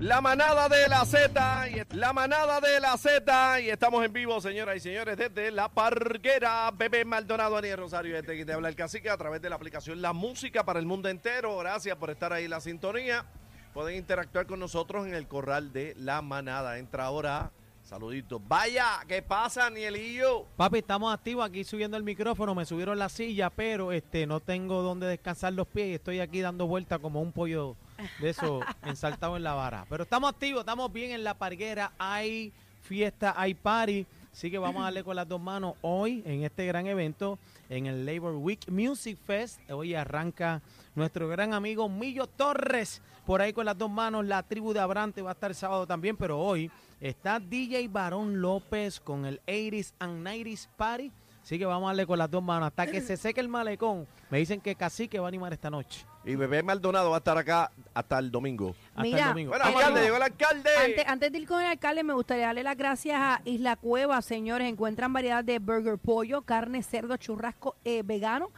La manada de la Z, la manada de la Z, y estamos en vivo, señoras y señores, desde la parguera. Bebé Maldonado, Aniel Rosario, este que te habla el cacique a través de la aplicación La Música para el mundo entero. Gracias por estar ahí la sintonía. Pueden interactuar con nosotros en el corral de la manada. Entra ahora, saluditos. Vaya, ¿qué pasa, Anielillo? Papi, estamos activos aquí subiendo el micrófono, me subieron la silla, pero este no tengo donde descansar los pies y estoy aquí dando vuelta como un pollo de eso ensaltado en la vara. Pero estamos activos, estamos bien en la parguera, hay fiesta, hay party, así que vamos a darle con las dos manos hoy en este gran evento, en el Labor Week Music Fest. Hoy arranca nuestro gran amigo Millo Torres, por ahí con las dos manos, la tribu de Abrante va a estar el sábado también, pero hoy está DJ Barón López con el 80s and 90s Party. Así que vamos a darle con las dos manos hasta que se seque el malecón. Me dicen que Cacique va a animar esta noche. Y Bebé Maldonado va a estar acá hasta el domingo. Hasta Mira, el domingo. Bueno, Pero- alcalde, llegó el alcalde. Antes, antes de ir con el alcalde, me gustaría darle las gracias a Isla Cueva, señores. Encuentran variedad de burger pollo, carne, cerdo, churrasco eh, vegano.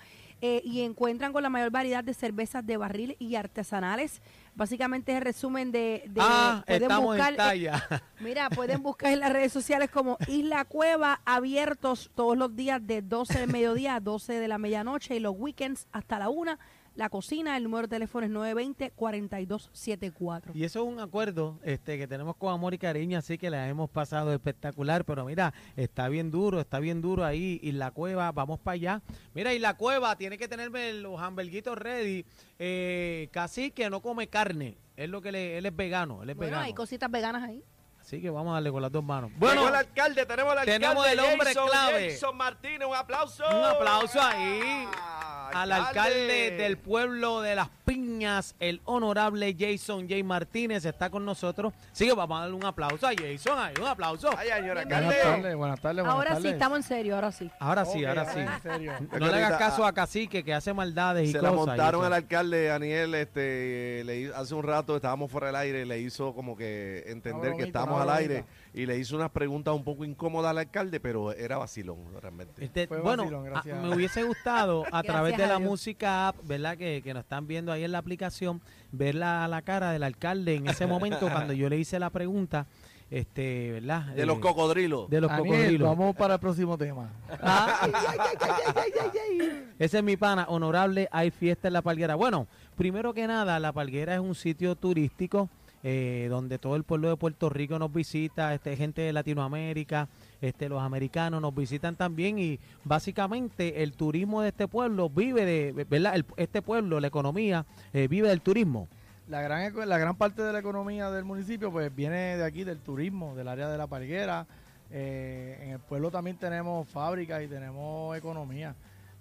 eh, y encuentran con la mayor variedad de cervezas de barril y artesanales. Básicamente es el resumen de... de ah, pueden estamos buscar, en talla. Mira, pueden buscar en las redes sociales como Isla Cueva, abiertos todos los días de 12 del mediodía a 12 de la medianoche y los weekends hasta la 1. La cocina, el número de teléfono es 920-4274. Y eso es un acuerdo este, que tenemos con amor y cariño, así que la hemos pasado espectacular. Pero mira, está bien duro, está bien duro ahí. Y la cueva, vamos para allá. Mira, y la cueva tiene que tenerme los hamburguitos ready. Eh, casi que no come carne. Es lo que le, él es vegano, él es Bueno, vegano. hay cositas veganas ahí. Así que vamos a darle con las dos manos. Bueno, el alcalde, tenemos al alcalde. tenemos el hombre Jason, clave. Jason Martínez, un aplauso. Un aplauso ahí Ah, al alcalde del pueblo de Las Piñas, el honorable Jason J. Martínez está con nosotros. Así que vamos a darle un aplauso a Jason, ahí, un aplauso. Ay, señor Bienvenido. alcalde. Buenas tardes, buenas tardes. buenas Ahora sí, estamos en serio, ahora sí. Ahora sí, ahora sí. En serio. No le hagas caso a Cacique que hace maldades y Se la cosas. montaron al alcalde Daniel, este, le hi- hace un rato estábamos fuera del aire, le hizo como que entender que estábamos al aire y le hizo unas preguntas un poco incómodas al alcalde, pero era vacilón realmente. Este, Fue bueno, vacilón, a- gracias. me hubiese gustado a través de a la música app, ¿verdad? Que, que nos están viendo ahí en la aplicación, ver la, la cara del alcalde en ese momento cuando yo le hice la pregunta, este, ¿verdad? De los Eh, cocodrilos. De los Daniel, cocodrilos. vamos para el próximo tema. Ah, ay, ay, ay. Ese es mi pana, honorable, hay fiesta en La Palguera. Bueno, primero que nada, La Palguera es un sitio turístico eh, donde todo el pueblo de Puerto Rico nos visita, este, gente de Latinoamérica, este, los americanos nos visitan también y básicamente el turismo de este pueblo vive de, ¿verdad? El- este pueblo, la economía, eh, vive del turismo. La gran, la gran parte de la economía del municipio pues viene de aquí, del turismo, del área de la Parguera. Eh, en el pueblo también tenemos fábricas y tenemos economía.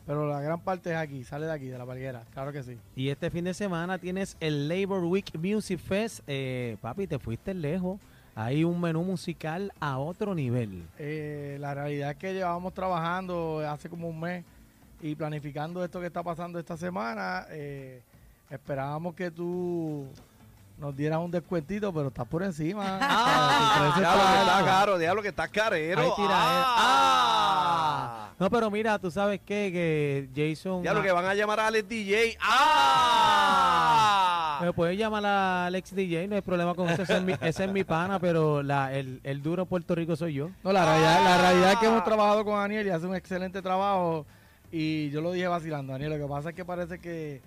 Pero la gran parte es aquí, sale de aquí, de la Parguera, claro que sí. Y este fin de semana tienes el Labor Week Music Fest. Eh, papi, te fuiste lejos. Hay un menú musical a otro nivel. Eh, la realidad es que llevábamos trabajando hace como un mes y planificando esto que está pasando esta semana. eh, esperábamos que tú nos dieras un descuentito, pero estás por encima. Ah, precio Diablo que está caro, diablo que está carero. Ay, tira. Ah. No, pero mira, tú sabes qué? que Jason... Diablo ah, que van a llamar a Alex DJ. ¡Ah! Me puedes llamar a Alex DJ, no hay problema con eso. Ese es mi, ese es mi pana, pero la, el, el duro en Puerto Rico soy yo. No, la realidad, la realidad es que hemos trabajado con Daniel y hace un excelente trabajo. Y yo lo dije vacilando, Daniel. Lo que pasa es que parece que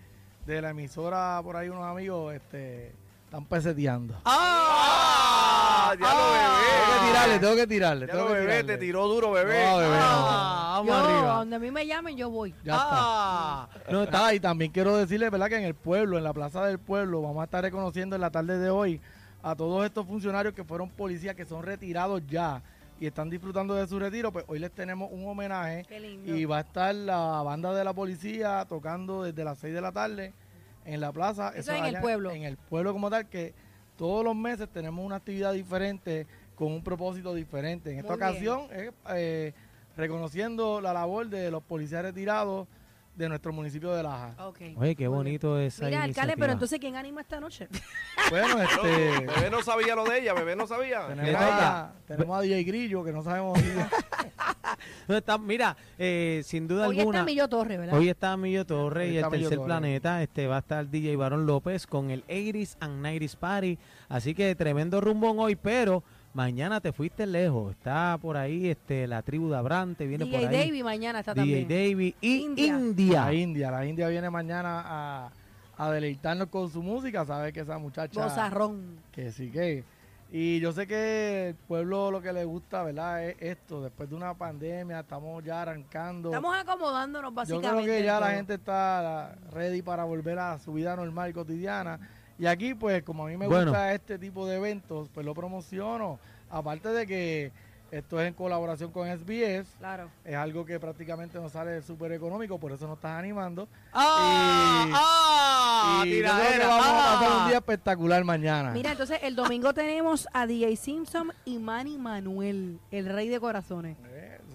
de la emisora por ahí unos amigos este, están peseteando. ¡Ah! Diablo, Tengo que bebé. tirarle, tengo que tirarle. Tengo que bebé, tirarle. te tiró duro, bebé. No, bebé, Ah, vamos arriba. donde a mí me llamen, yo voy. Ya está. Ah, no, está- y también quiero decirle, ¿verdad? Que en el pueblo, en la plaza del pueblo, vamos a estar reconociendo en la tarde de hoy a todos estos funcionarios que fueron policías que son retirados ya y están disfrutando de su retiro. Pues hoy les tenemos un homenaje Qué lindo. y va a estar la banda de la policía tocando desde las 6 de la tarde en la plaza. Eso es en el pueblo. En el pueblo como tal, que todos los meses tenemos una actividad diferente con un propósito diferente. En esta bien. ocasión es eh, reconociendo la labor de los policías retirados de nuestro municipio de Laja. Ok. Oye, qué bonito esa Mira, alcalde, pero entonces, ¿quién anima esta noche? Bueno, este, Bebé no sabía lo de ella, bebé no sabía. tenemos, a, tenemos a DJ Grillo, que no sabemos No, está- mira, eh, sin duda Hoy alguna. está Millo Torre, ¿verdad? Hoy está Millo Torres Hoy y el está Millo tercer planeta. Este va a estar DJ Barón López con el 80s and 90s Party. Así que tremendo rumbón hoy, pero mañana te fuiste lejos. Está por ahí este la tribu de Abrante, viene DJ por ahí. Davey mañana está DJ también. Davey y India. India. La India, la India viene mañana a, a deleitarnos con su música, sabe que esa muchacha Bozarrón. que sí que y yo sé que el pueblo lo que le gusta, ¿verdad? Es esto, después de una pandemia, estamos ya arrancando. Estamos acomodándonos yo básicamente. creo que ya la gente está ready para volver a su vida normal y cotidiana. Y aquí, pues, como a mí me Bueno. gusta este tipo de eventos, pues lo promociono. Aparte de que esto es en colaboración con SBS, Claro. es algo que prácticamente nos sale súper económico, por eso nos estás animando. ¡Ah! Y- ¡Ah! y yo creo que tiradera, vamos a ¡ah! pasar un día espectacular mañana. Mira, entonces el domingo tenemos a DJ Simpson y Manny Manuel, el rey de corazones.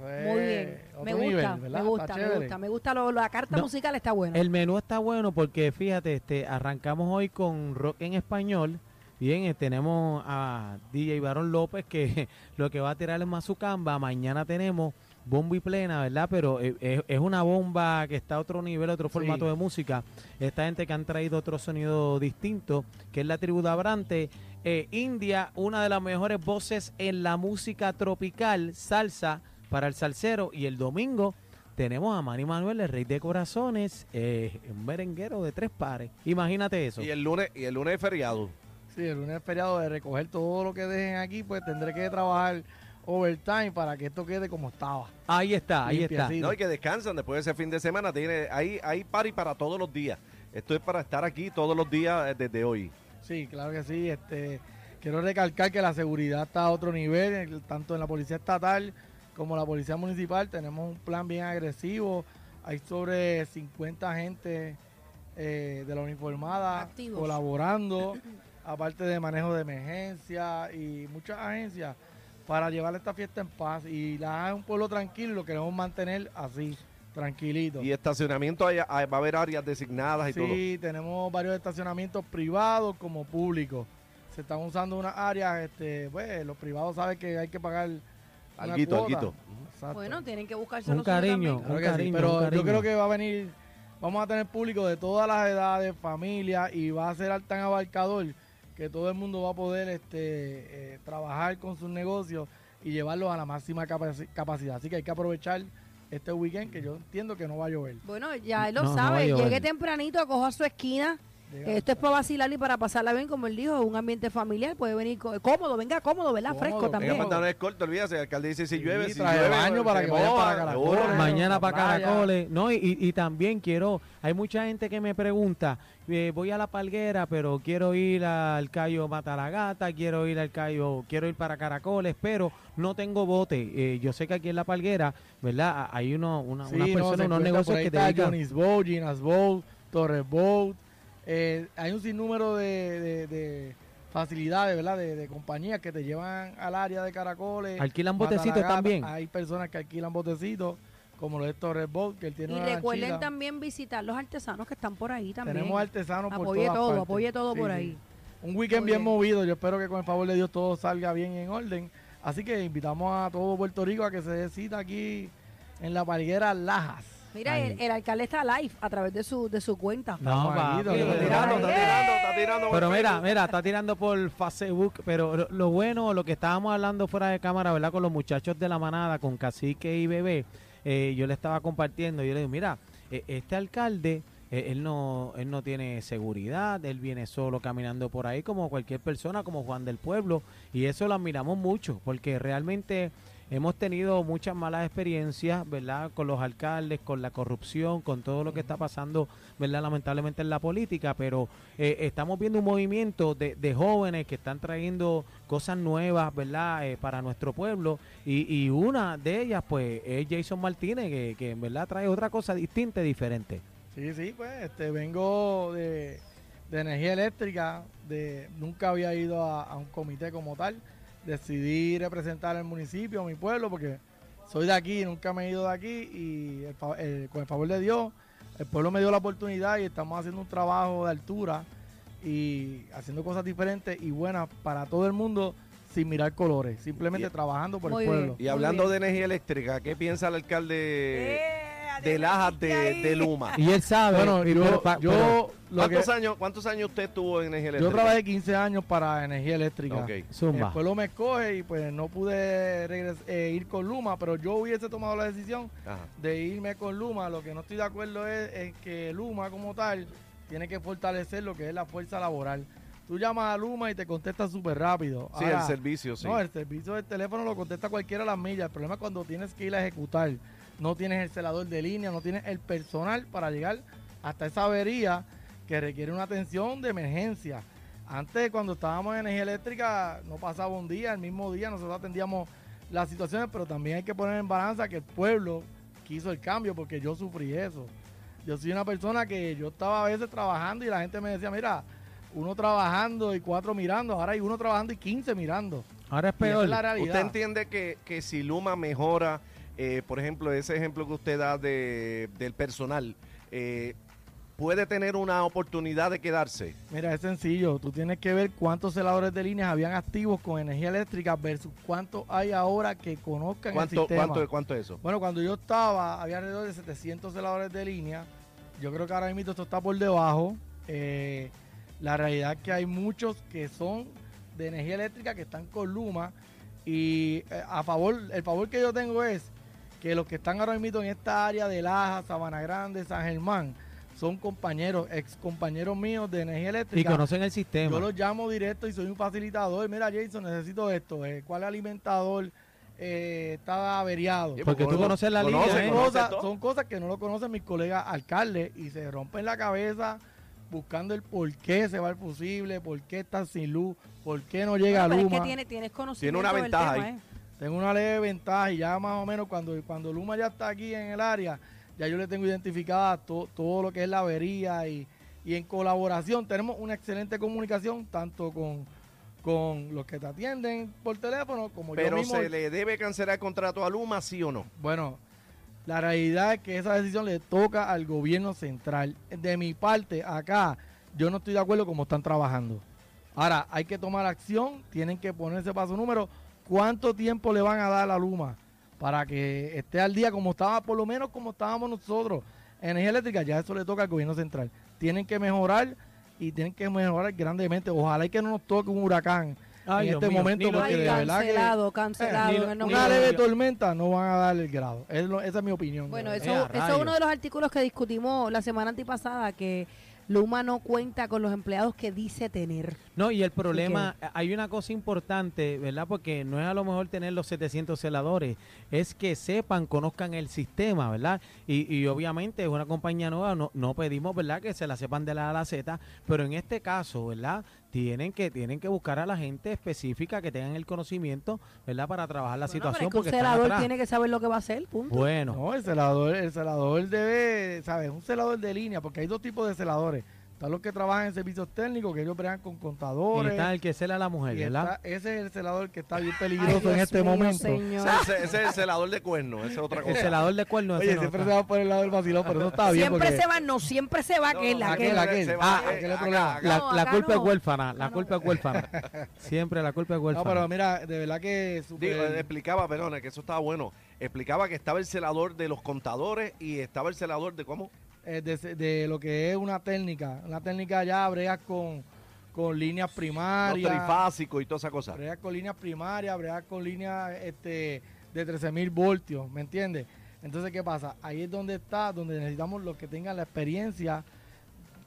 Eh, Muy bien. otro Me gusta, nivel, me gusta, me gusta, me gusta. Lo, la carta No, musical está buena. El menú está bueno porque fíjate, este arrancamos hoy con rock en español. Bien, eh, tenemos a DJ Barón López que lo que va a tirar es Mazucamba. Mañana tenemos bombo y plena, ¿verdad? Pero eh, es, es una bomba que está a otro nivel, otro Sí. formato de música. Esta gente que han traído otro sonido distinto, que es la tribu de Abrante. Eh, India, una de las mejores voces en la música tropical, salsa para el salsero. Y el domingo tenemos a Manny Manuel, el rey de corazones, eh, un merenguero de tres pares. Imagínate eso. Y el lunes, y el lunes es feriado. Sí, el lunes es feriado de recoger todo lo que dejen aquí, pues tendré que trabajar overtime para que esto quede como estaba. Ahí está, ahí está. No, y que descansan después de ese fin de semana. Tiene, hay, hay party para todos los días. Esto es para estar aquí todos los días eh, desde hoy. Sí, claro que sí. Este, quiero recalcar que la seguridad está a otro nivel, el- tanto en la policía estatal como la policía municipal. Tenemos un plan bien agresivo. Hay sobre 50 agentes eh, de la uniformada Activos. colaborando, aparte de manejo de emergencia y muchas agencias para llevar esta fiesta en paz. Y la es un pueblo tranquilo lo queremos mantener así, tranquilito. Y estacionamiento hay- hay- va a haber áreas designadas y todo. Sí, tenemos varios estacionamientos privados como públicos. Se están usando unas áreas, este, pues los privados saben que hay que pagar Alguito, alguito. Exacto. Bueno, tienen que buscarse Un cariño. Claro un cariño, pero un yo creo que va a venir, vamos a tener público de todas las edades, familias, y va a ser tan abarcador que todo el mundo va a poder este, eh, trabajar con sus negocios y llevarlos a la máxima capaci- capacidad. Así que hay que aprovechar este weekend que yo entiendo que no va a llover. Bueno, ya él lo No, no sabe. llover. Llegue tempranito, coja su esquina. Esto es para vacilar y para pasarla bien, como él dijo, un ambiente familiar. Puede venir cómodo, venga cómodo, ¿verdad? Cómodo, Fresco también. Venga, pantalones cortos, olvídese. El alcalde dice si Sí, llueve, si traje llueve. baño para que moja, para Caracoles. Mañana para. Caracoles. No, y, y- también quiero, hay mucha gente que me pregunta, eh, voy a la palguera, pero quiero ir al Cayo Matalagata, quiero ir al Cayo, quiero ir para Caracoles, pero no tengo bote. Eh, yo sé que aquí en la palguera, ¿verdad? Hay uno, una, Sí, unas personas, unos negocios que te. Johnny's Boat, Gina's Boat, Torres Boat. Eh, hay un sinnúmero de, de- de facilidades, ¿verdad? De, de compañías que te llevan al área de Caracoles. Alquilan botecitos también. Hay personas que alquilan botecitos, como lo de Torres Boat, que él tiene Y una recuerden también visitar los artesanos que están por ahí también. Tenemos artesanos por apoye todas todo, partes. apoye todo Sí, por sí. ahí. Un weekend bien, bien. movido. Yo espero que con el favor de Dios todo salga bien en orden. Así que invitamos a todo Puerto Rico a que se dé cita aquí en la Palguera Lajas. Mira, Ay. el, el alcalde está live a través de su, de su cuenta. No, Está tirando, está tirando, está tirando. Pero mira, mira, está tirando por Facebook, pero lo, lo bueno, lo que estábamos hablando fuera de cámara, ¿verdad? Con los muchachos de la manada, con Cacique y Bebé, eh, yo le estaba compartiendo, yo le digo, mira, eh, este alcalde, eh, él no él no tiene seguridad, él viene solo caminando por ahí como cualquier persona, como Juan del Pueblo, y eso lo admiramos mucho, porque realmente hemos tenido muchas malas experiencias, ¿verdad? Con los alcaldes, con la corrupción, con todo lo que está pasando, ¿verdad? Lamentablemente en la política, pero eh, estamos viendo un movimiento de, de jóvenes que están trayendo cosas nuevas, ¿verdad? Eh, para nuestro pueblo y, y una de ellas, pues, es Jason Martínez, que, que en verdad trae otra cosa distinta y diferente. Sí, sí, pues este, vengo de, de energía eléctrica, de nunca había ido a, a un comité como tal, decidí representar al municipio, a mi pueblo, porque soy de aquí, nunca me he ido de aquí y el eh, con el favor de Dios, el pueblo me dio la oportunidad y estamos haciendo un trabajo de altura y haciendo cosas diferentes y buenas para todo el mundo sin mirar colores, simplemente Y- trabajando por el bien. pueblo. Y hablando de energía eléctrica, ¿qué piensa el alcalde Eh, de Lajas de, de Luma? Y él sabe. Bueno, y yo, pero yo pero- lo que- ¿Cuántos, años, ¿Cuántos años usted estuvo en energía eléctrica? yo trabajé 15 años para energía eléctrica. Ok. Zumba. El pueblo me escoge y pues no pude regres- eh, ir con Luma, pero yo hubiese tomado la decisión Ajá. de irme con Luma. Lo que no estoy de acuerdo es, es que Luma como tal tiene que fortalecer lo que es la fuerza laboral. Tú llamas a Luma y te contesta súper rápido. Sí, Ahora, el servicio, sí. No, el servicio del teléfono lo contesta cualquiera a las millas. El problema es cuando tienes que ir a ejecutar. No tienes el celador de línea, no tienes el personal para llegar hasta esa avería que requiere una atención de emergencia. Antes, cuando estábamos en energía eléctrica, no pasaba un día, el mismo día nosotros atendíamos las situaciones, pero también hay que poner en balanza que el pueblo quiso el cambio porque yo sufrí eso. Yo soy una persona que yo estaba a veces trabajando y la gente me decía, mira, uno trabajando y cuatro mirando, ahora hay uno trabajando y quince mirando. Ahora es peor. es la realidad. ¿Usted entiende que, que si Luma mejora, eh, por ejemplo, ese ejemplo que usted da de, del personal, eh, puede tener una oportunidad de quedarse? Mira, es sencillo. Tú tienes que ver cuántos celadores de líneas habían activos con energía eléctrica versus cuántos hay ahora que conozcan el ¿Cuánto, sistema. cuánto, ¿Cuánto es eso? Bueno, cuando yo estaba, había alrededor de 700 celadores de línea. Yo creo que ahora mismo esto está por debajo. Eh, la realidad es que hay muchos que son de energía eléctrica que están con Luma. Y eh, a favor, el favor que yo tengo es que los que están ahora mismo en esta área de Laja, Sabana Grande, San Germán, son compañeros, ex compañeros míos de energía Y eléctrica. conocen el sistema. Yo los llamo directo y soy un facilitador. Mira, Jason, necesito esto. eh, ¿Cuál alimentador eh, está averiado? Sí, Porque tú cono- conoces la conoce, línea, ¿eh? son, cosas, todo. son cosas que no lo conocen mis colegas alcaldes y se rompen la cabeza buscando el por qué se va el fusible, por qué está sin luz, por qué no llega Bueno, pero es Luma. que tiene, tienes conocimiento una del ventaja tema, ahí. ¿eh? Tengo una leve ventaja y ya más o menos cuando, cuando Luma ya está aquí en el área, ya yo le tengo identificada to- todo lo que es la avería y, y en colaboración tenemos una excelente comunicación tanto con, con los que te atienden por teléfono como yo Pero mismo. se le debe cancelar el contrato a Luma, sí o no. Bueno, la realidad es que esa decisión le toca al gobierno central. De mi parte, acá, yo no estoy de acuerdo como están trabajando. Ahora, hay que tomar acción, tienen que ponerse paso número. ¿Cuánto tiempo le van a dar a Luma para que esté al día como estaba, por lo menos como estábamos nosotros? Energía eléctrica, ya eso le toca al gobierno central. Tienen que mejorar y tienen que mejorar grandemente. Ojalá y que no nos toque un huracán Ay, en Dios este mío, momento, porque de verdad que cancelado, cancelado. Eh, una leve tormenta no van a dar el grado. Es lo- esa es mi opinión. Bueno, eso. Eh, a eso es uno de los artículos que discutimos la semana antipasada, que Luma no cuenta con los empleados que dice tener. No, y el problema, hay una cosa importante, ¿verdad? Porque no es a lo mejor tener los 700 celadores, es que sepan, conozcan el sistema, ¿verdad? Y, y obviamente es una compañía nueva, no, no pedimos, ¿verdad? Que se la sepan de la A a la Z, pero en este caso, ¿verdad? Tienen que, tienen que buscar a la gente específica que tengan el conocimiento, ¿verdad? Para trabajar la Bueno, situación. pero es que un porque celador atrás. tiene que saber lo que va a hacer, punto. Bueno, No, el celador, el celador debe, ¿sabes? Un celador de línea, porque hay dos tipos de celadores. Están los que trabajan en servicios técnicos, que ellos bregan con y contadores. está el que cela a la mujer, y ¿verdad? está- ese es el celador que está bien Ay, peligroso Dios en este mío, momento. Ese, ese- ese es el celador de cuernos, esa es otra El cosa. celador de cuernos. ese Oye, no siempre se va por el lado del vacilón, pero eso está bien. Siempre porque se va, no, siempre se va No, aquel, no, aquel. aquel, aquel. va, Ah, aquel acá. La, No, la culpa es no. huérfana, la culpa es huérfana. Siempre la culpa es No, huérfana. pero mira, de verdad que súper- Digo, eh, explicaba, perdón, que eso estaba bueno. Explicaba que estaba el celador de los contadores y estaba el celador de cómo. Eh, de, de lo que es una técnica. Una técnica ya bregas con, con líneas primarias. trifásicos y toda esa cosa. bregar con líneas primarias, bregar con líneas este, de 13.000 voltios, ¿me entiendes? Entonces, ¿qué pasa? Ahí es donde está, donde necesitamos los que tengan la experiencia,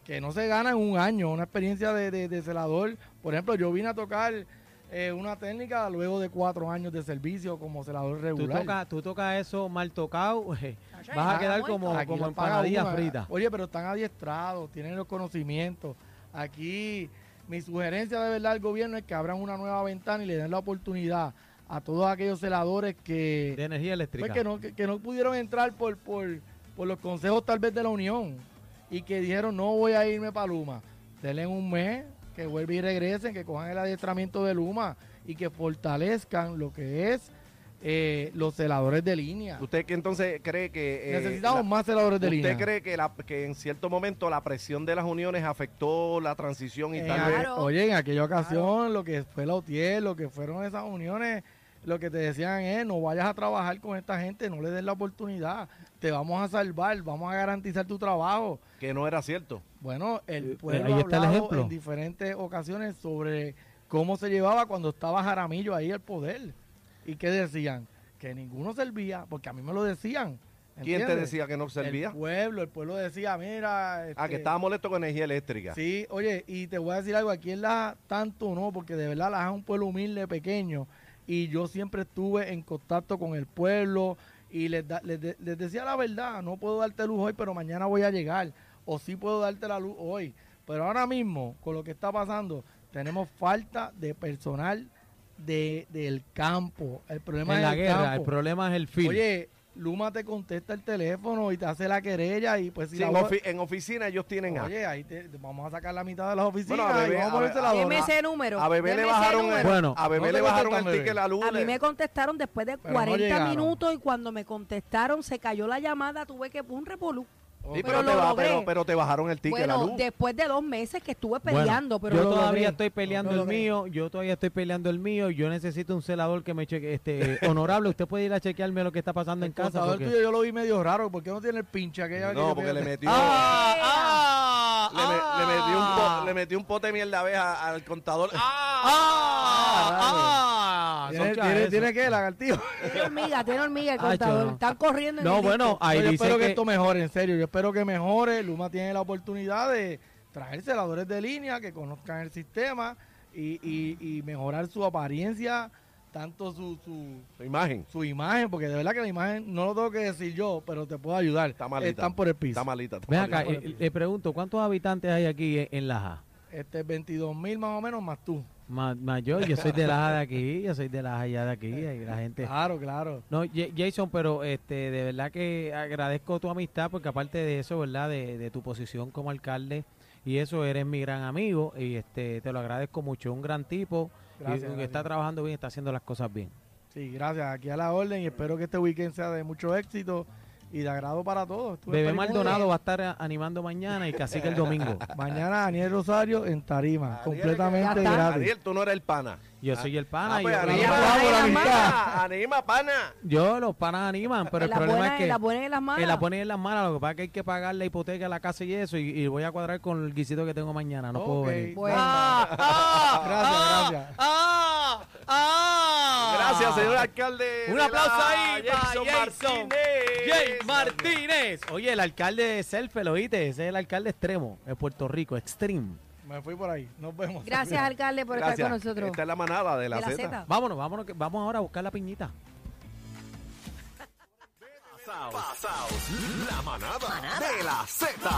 que no se gana en un año, una experiencia de, de, de celador. Por ejemplo, yo vine a tocar eh, una técnica luego de cuatro años de servicio como celador tú regular. tocas tú toca eso mal tocado, eh, vas a quedar como, Aquí como empanadilla frita. Oye, pero están adiestrados, tienen los conocimientos. Aquí mi sugerencia de verdad al gobierno es que abran una nueva ventana y le den la oportunidad a todos aquellos celadores que, De energía eléctrica. pues, que, no, que, que no pudieron entrar por, por, por los consejos tal vez de la Unión y que dijeron no voy a irme para Luma. Denle un mes, que vuelvan y regresen, que cojan el adiestramiento de Luma y que fortalezcan lo que es eh, los celadores de línea. ¿Usted que entonces cree que... eh, Necesitamos la- más celadores de ¿Usted línea. cree que, la, que en cierto momento la presión de las uniones afectó la transición y En tal vez... Claro. Oye, en aquella ocasión, lo que fue la OTIER, lo que fueron esas uniones, lo que te decían es, no vayas a trabajar con esta gente, no le des la oportunidad, te vamos a salvar, vamos a garantizar tu trabajo. Que no era cierto. Bueno, Eh, el pueblo ahí ha el hablado ejemplo. en diferentes ocasiones sobre cómo se llevaba cuando estaba Jaramillo ahí al poder. ¿Y qué decían? Que ninguno servía, porque a mí me lo decían. ¿Quién te decía que no servía? El pueblo, el pueblo decía, mira... Ah, este, que estaba molesto con energía eléctrica. Sí, oye, y te voy a decir algo, aquí en Laja tanto no, porque de verdad Laja es un pueblo humilde, pequeño, y yo siempre estuve en contacto con el pueblo y les, da- les, de- les decía la verdad, no puedo darte luz hoy, pero mañana voy a llegar, o sí puedo darte la luz hoy, pero ahora mismo, con lo que está pasando, tenemos falta de personal de, del campo, el problema En es la el guerra, campo. el problema es el fin. Oye, Luma te contesta el teléfono y te hace la querella y pues si Sí, la en, ofi- en oficina ellos tienen a... Oye, ahí te, vamos a sacar la mitad de las oficinas Bueno, a y Bebé- vamos a a ponerse Be- la Deme dona. ese número. A bebé le bajaron, el. Bueno, a bebé no le bajaron el ticket la luz. A mí me contestaron después de Pero no 40 llegaron. minutos y cuando me contestaron se cayó la llamada, tuve que un revolú. Sí, pero, pero te lo ba- logré. pero, pero te bajaron el ticket la Bueno, luz. después de dos meses que estuve Bueno, peleando, pero yo lo todavía logré. estoy peleando el mío, yo todavía estoy peleando el mío, yo necesito un celador que me cheque, este, honorable, usted puede ir a chequearme lo que está pasando en El casa. porque- tuyo yo lo vi medio raro. ¿Por qué no tiene el pinche aquella No, que porque le metió... ¡Ah! ¡Ah! Le, me- le metió un ¡Ah! po- le metió un pote de mierda de abeja al contador. ¡Ah! ¡Ah! ¿Tiene, tiene, tiene qué, lagartijo? Tiene hormiga, tiene hormiga el contador. no. Están corriendo en No, el bueno, ahí yo dice espero que, que, esto mejore, en serio. Yo espero que mejore. Luma tiene la oportunidad de traer celadores de línea que conozcan el sistema y, y, y mejorar su apariencia, tanto su, su, Su imagen. su imagen, porque de verdad que la imagen no lo tengo que decir yo, pero te puedo ayudar. Está malita. Están por el piso. Está malita. está Ven malita. acá, eh, le pregunto, ¿cuántos habitantes hay aquí en, en Laja? Este 22 mil más o menos más tú. Más, más yo, yo soy de Laja de aquí, yo soy de Laja allá de aquí, y la gente... Claro, claro. No, Ja- Jason, pero este, de verdad que agradezco tu amistad porque aparte de eso, ¿verdad? De, de tu posición como alcalde y eso, eres mi gran amigo y este, te lo agradezco mucho. Un gran tipo y Gracias, que gracias. está trabajando bien, está haciendo las cosas bien. Sí, gracias. Aquí a la orden y espero que este weekend sea de mucho éxito y de agrado para todos. Estuve Bebé Maldonado va a estar animando mañana y Cacique el domingo. Mañana Daniel Rosario en Tarima, completamente gratis. Daniel, tú no eres el pana. Yo soy el pana. Ah, y pues, yo, anima, Bravo, Anima, la anima. amistad. anima, pana. yo los panas animan, pero el problema es que... en las buenas y en las malas. Que la ponen en las manos, lo que pasa es que hay que pagar la hipoteca, la casa y eso, y, y voy a cuadrar con el guisito que tengo mañana, no puedo Ok. venir. Bueno. Ah, Gracias, gracias. ah, ah. Gracias, señor alcalde. Un aplauso la- ahí para Jason Jason. Martínez. Martínez. Oye, el alcalde de Selfie, ¿lo oíste? Ese es el alcalde extremo de Puerto Rico, Extreme. Me fui por ahí. Nos vemos. Gracias, alcalde, por Gracias. estar con nosotros. Esta es la manada de la, De la Z. Zeta. Vámonos, vámonos, que vamos ahora a buscar la piñita. Pasaos. La manada, de la Z.